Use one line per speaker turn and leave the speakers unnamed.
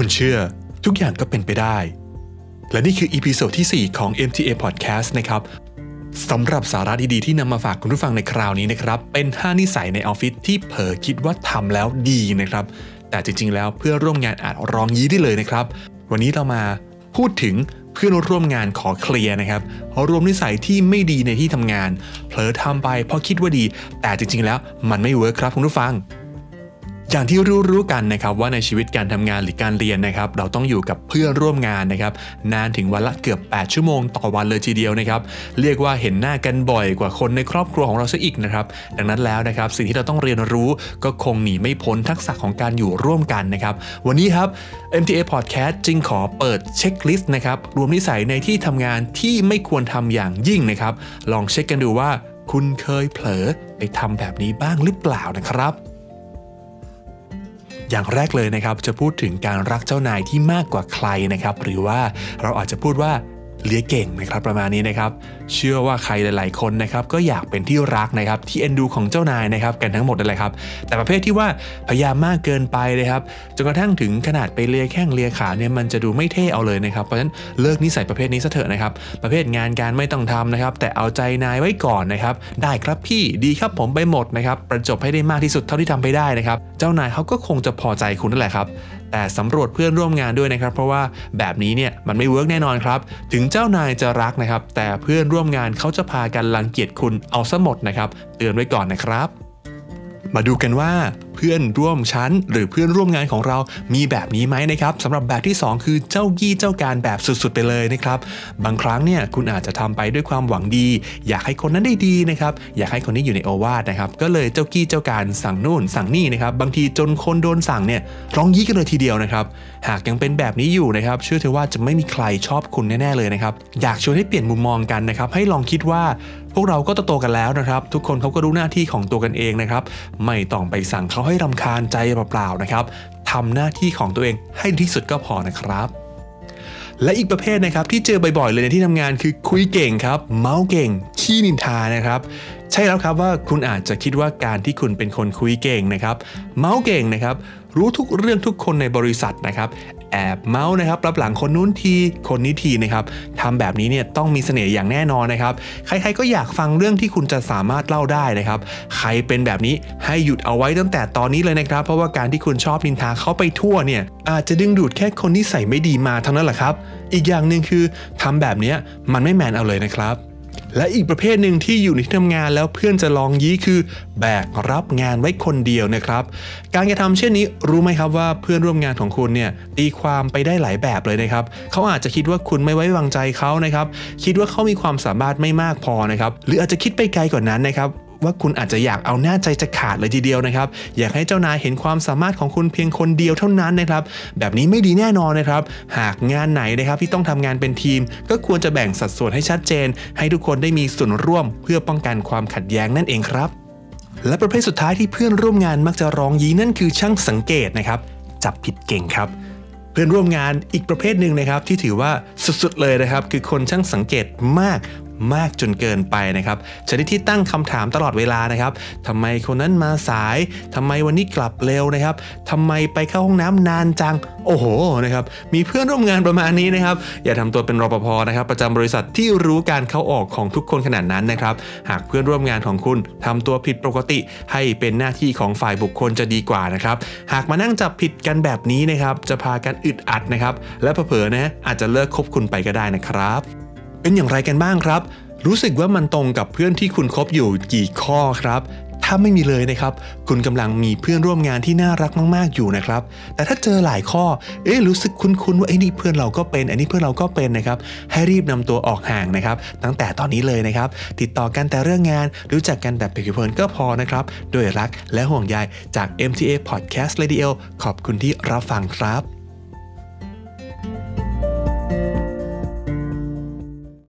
คุณเชื่อ ทุกอย่างก็เป็นไปได้ และนี่คือ episode ที่ 4 ของ MTA Podcast นะครับสำหรับสาระดีๆที่นำมาฝากคุณผู้ฟังในคราวนี้นะครับ เป็น 5 นิสัยในออฟฟิศที่เผลอคิดว่าทำแล้วดีนะครับ แต่จริงๆ แล้วเพื่อนร่วมงานอาจร้องยี้ได้เลยนะครับ วันนี้เรามาพูดถึงเพื่อนร่วมงานขอเคลียร์นะครับรวมนิสัยที่ไม่ดีในที่ทำงาน เผลอทำไปเพราะคิดว่าดี แต่จริงๆ แล้วมันไม่ work ครับคุณผู้ฟัง อย่างที่รู้ๆกันนะครับว่าในชีวิตการทำงานหรือการเรียนนะครับ เราต้องอยู่กับเพื่อนร่วมงานนะครับ นานถึงวันละเกือบ 8 ชั่วโมงต่อวันเลยทีเดียวนะครับ เรียกว่าเห็นหน้ากันบ่อยกว่าคนในครอบครัวของเราซะอีกนะครับ ดังนั้นแล้วนะครับ สิ่งที่เราต้องเรียนรู้ก็คงหนีไม่พ้นทักษะของการอยู่ร่วมกันนะครับ วันนี้ครับ MTA Podcast จึงขอเปิดเช็คลิสต์นะครับรวมนิสัยในที่ทำงานที่ไม่ควรทำอย่างยิ่งนะครับ ลองเช็คกันดูว่า คุณเคยเผลอไปทำแบบนี้บ้างหรือเปล่านะครับ อย่างแรกเลยนะครับจะพูดถึงการรักเจ้านายที่มากกว่าใครนะครับหรือว่าเราอาจจะพูดว่า เลี้ยเก่งนะครับประมาณนี้นะครับ เชื่อว่าใครหลาย ๆ คนนะครับก็อยากเป็นที่รักนะครับที่เอ็นดูของเจ้านายนะครับกันทั้งหมดนั่นแหละครับ แต่ประเภทที่ว่าพยายามมากเกินไปนะครับจนกระทั่งถึงขนาดไปเลียแข้งเลียขาเนี่ยมันจะดูไม่เท่เอาเลยนะครับเพราะฉะนั้นเลิกนิสัยประเภทนี้ซะเถอะนะครับ ประเภทงานการไม่ต้องทำนะครับ แต่เอาใจนายไว้ก่อนนะครับ ได้ครับพี่ดีครับผมไปหมดนะครับประจบให้ได้มากที่สุดเท่าที่ทำไปได้นะครับ เจ้านายเขาก็คงจะพอใจคุณนั่นแหละครับ แต่สำรวจเพื่อนร่วมงานด้วยนะครับ เพราะว่าแบบนี้เนี่ยมันไม่เวิร์กแน่นอนครับ ถึงเจ้านายจะรักนะครับ แต่เพื่อนร่วมงานเขาจะพากันรังเกียจคุณเอาซะหมดนะครับ เตือนไว้ก่อนนะครับ มาดูกันว่า เพื่อนร่วมชั้น หรือเพื่อนร่วมงานของเรามีแบบนี้ไหมนะครับสำหรับแบบที่ 2 คือเจ้ากี้เจ้าการแบบสุดๆไปเลยนะครับ บางครั้งเนี่ยคุณอาจจะทำไปด้วยความหวังดี อยากให้คนนั้นได้ดีนะครับ อยากให้คนนี้อยู่ในโอวาทนะครับ ก็เลยเจ้ากี้เจ้าการสั่งนู่น สั่งนี่นะครับ บางทีจนคนโดนสั่งเนี่ยร้องยี่กันเลยทีเดียวนะครับ หากยังเป็นแบบนี้อยู่นะครับ เชื่อเถอะว่าจะไม่มีใครชอบคุณแน่ๆเลยนะครับ อยากชวนให้เปลี่ยนมุมมองกันนะครับ ให้ลองคิดว่า พวกเราก็โตกันแล้วนะครับ ทุกคนเขาก็รู้หน้าที่ของตัวกันเองนะครับ ไม่ต้องไปสั่งเขาให้รำคาญใจเปล่าๆนะครับทำหน้าที่ของตัวเองให้ดีที่สุดก็พอนะครับและอีกประเภทนะครับที่เจอบ่อยๆเลยในที่ทำงานคือคุยเก่งครับ เมาส์เก่ง ขี้นินทานะครับ ใช่แล้วครับว่าคุณอาจจะคิดว่าการที่คุณเป็นคนคุยเก่งนะครับ เมาส์เก่งนะครับ รู้ทุกเรื่องทุกคนในบริษัทนะครับ แอบเมาส์นะครับรับหลังคนนู้นทีคนนี้ทีนะครับทำแบบนี้เนี่ยต้องมีเสน่ห์อย่างแน่นอนนะครับ ใครๆก็อยากฟังเรื่องที่คุณจะสามารถเล่าได้นะครับ ใครเป็นแบบนี้ให้หยุดเอาไว้ตั้งแต่ตอนนี้เลยนะครับ เพราะว่าการที่คุณชอบนินทาเขาไปทั่วเนี่ยอาจจะดึงดูดแค่คนที่ใส่ไม่ดีมาเท่านั้นแหละครับ อีกอย่างหนึ่งคือทำแบบนี้มันไม่แมนเอาเลยนะครับ และอีกประเภทหนึ่งที่อยู่ในที่ทำงานแล้วเพื่อนจะลองยี้คือ แบกรับงานไว้คนเดียวนะครับ การกระทำเช่นนี้รู้ไหมครับว่าเพื่อนร่วมงานของคุณเนี่ยตีความไปได้หลายแบบเลยนะครับเขาอาจจะคิดว่าคุณไม่ไว้วางใจเขานะครับ คิดว่าเขามีความสามารถไม่มากพอนะครับ หรืออาจจะคิดไปไกลกว่านั้นนะครับ ว่าคุณอาจจะอยากเอาหน้าใจจะขาดเลยทีเดียวนะครับ อยากให้เจ้านายเห็นความสามารถของคุณเพียงคนเดียวเท่านั้นนะครับ แบบนี้ไม่ดีแน่นอนนะครับ หากงานไหนนะครับที่ต้องทำงานเป็นทีม ก็ควรจะแบ่งสัดส่วนให้ชัดเจน ให้ทุกคนได้มีส่วนร่วม เพื่อป้องกันความขัดแย้งนั่นเองครับ และประเภทสุดท้ายที่เพื่อนร่วมงานมักจะร้องยีนั่นคือช่างสังเกตนะครับ จับผิดเก่งครับเพื่อนร่วมงานอีกประเภทหนึ่งนะครับที่ถือว่าสุดๆเลยนะครับ คือคนช่างสังเกตมากมากจนเกินไปนะครับชนิดที่ตั้งคำถามตลอดเวลานะครับทำไมคนนั้นมาสายทำไมวันนี้กลับเร็วนะครับทำไมไปเข้าห้องน้ำนานจัง โอ้โหนะครับมีเพื่อนร่วมงานประมาณนี้นะครับ อย่าทำตัวเป็นรปภนะครับประจำบริษัทที่รู้การเข้าออกของทุกคนขนาดนั้นนะครับ หากเพื่อนร่วมงานของคุณทำตัวผิดปกติ ให้เป็นหน้าที่ของฝ่ายบุคคลจะดีกว่านะครับหากมานั่งจับผิดกันแบบนี้นะครับจะพากันอึดอัดนะครับและเผลอๆนะอาจจะเลิกคบคุณไปก็ได้นะครับ เป็นอย่างไรกันบ้างครับ รู้สึกว่ามันตรงกับเพื่อนที่คุณคบอยู่กี่ข้อครับ ถ้าไม่มีเลยนะครับ คุณกำลังมีเพื่อนร่วมงานที่น่ารักมาก ๆ อยู่นะครับ แต่ถ้าเจอหลายข้อ เอ๊ะรู้สึกคุ้นๆว่าไอ้นี่เพื่อนเราก็เป็นอันนี้เพื่อนเราก็เป็นนะครับ ให้รีบนำตัวออกห่างนะครับ ตั้งแต่ตอนนี้เลยนะครับ ติดต่อกันแต่เรื่องงาน รู้จักกันแบบผิวเผินก็พอนะครับโดวยรักและห่วงใยจาก MTA Podcast Radio ขอบคุณที่รับฟังครับ